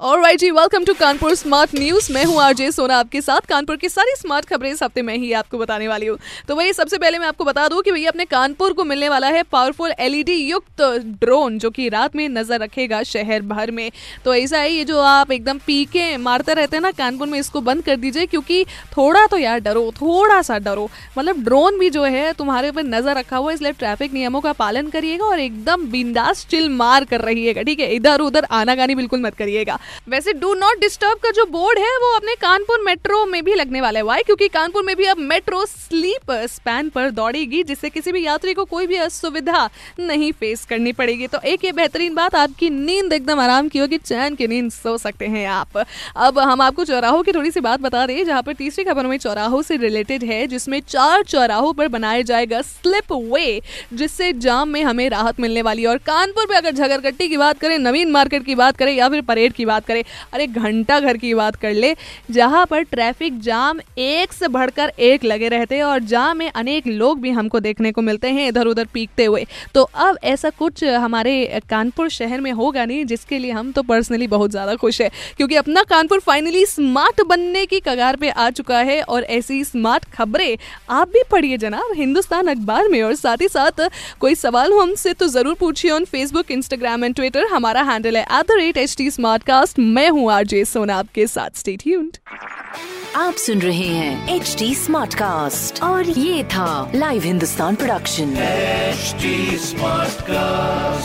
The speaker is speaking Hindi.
और right ji welcome to Kanpur smart news मैं हूँ आरजे सोना आपके साथ। कानपुर की सारी स्मार्ट खबरें इस हफ़्ते में ही आपको बताने वाली हूँ। तो वही सबसे पहले मैं आपको बता दूँ कि भैया अपने कानपुर को मिलने वाला है पावरफुल एलईडी युक्त ड्रोन जो कि रात में नज़र रखेगा शहर भर में। तो ऐसा है, ये जो आप एकदम पीके मारते रहते हैं ना कानपुर में, इसको बंद कर दीजिए, क्योंकि थोड़ा तो यार डरो थोड़ा सा डरो। मतलब ड्रोन भी जो है, तुम्हारे ऊपर नज़र रखा हुआ है, इसलिए ट्रैफ़िक नियमों का पालन करिएगा और एकदम बिंदास चिल मार कर रहिएगा, ठीक है? इधर उधर आनागानी बिल्कुल मत करिएगा। वैसे डू नॉट डिस्टर्ब का जो बोर्ड है, वो अपने कानपुर मेट्रो में भी लगने वाला है। वाई क्योंकि कानपुर में भी अब मेट्रो स्लीप स्पैन पर दौड़ेगी, जिससे किसी भी यात्री को कोई भी असुविधा नहीं फेस करनी पड़ेगी। तो एक ये बेहतरीन बात, आपकी नींद एकदम आराम की होगी, चैन की नींद सो सकते हैं आप। अब हम आपको चौराहों की थोड़ी सी बात बता दें, जहाँ पर तीसरी खबर में चौराहों से रिलेटेड है, जिसमें चार चौराहों पर बनाया जाएगा स्लिप वे जिससे जाम में हमें राहत मिलने वाली है। और कानपुर में अगर झगरगट्टी की बात करें, नवीन मार्केट की बात करें, या फिर परेड की बात करें, अरे घंटा घर की बात कर ले, जहाँ पर ट्रैफ़िक जाम एक से बढ़कर एक लगे रहते हैं और जाम में अनेक लोग भी हमको देखने को मिलते हैं इधर उधर पीकते हुए। तो अब ऐसा कुछ हमारे कानपुर शहर में होगा नहीं, जिसके लिए हम तो पर्सनली बहुत ज़्यादा खुश है, क्योंकि अपना कानपुर फाइनली स्मार्ट बनने की कगार पर आ चुका है और ऐसी स्मार्ट खबरें आप भी पढ़िए जनाब हिंदुस्तान अखबार में। और साथ ही साथ कोई सवाल हो हमसे तो ज़रूर पूछिए on Facebook Instagram and Twitter हमारा हैंडल है at the rate H T Smartcast मैं हूँ आरजे सोना आपके साथ स्टे ट्यून्ड आप सुन रहे हैं एच डी स्मार्ट कास्ट और ये था live Hindustan production smart Smartcast.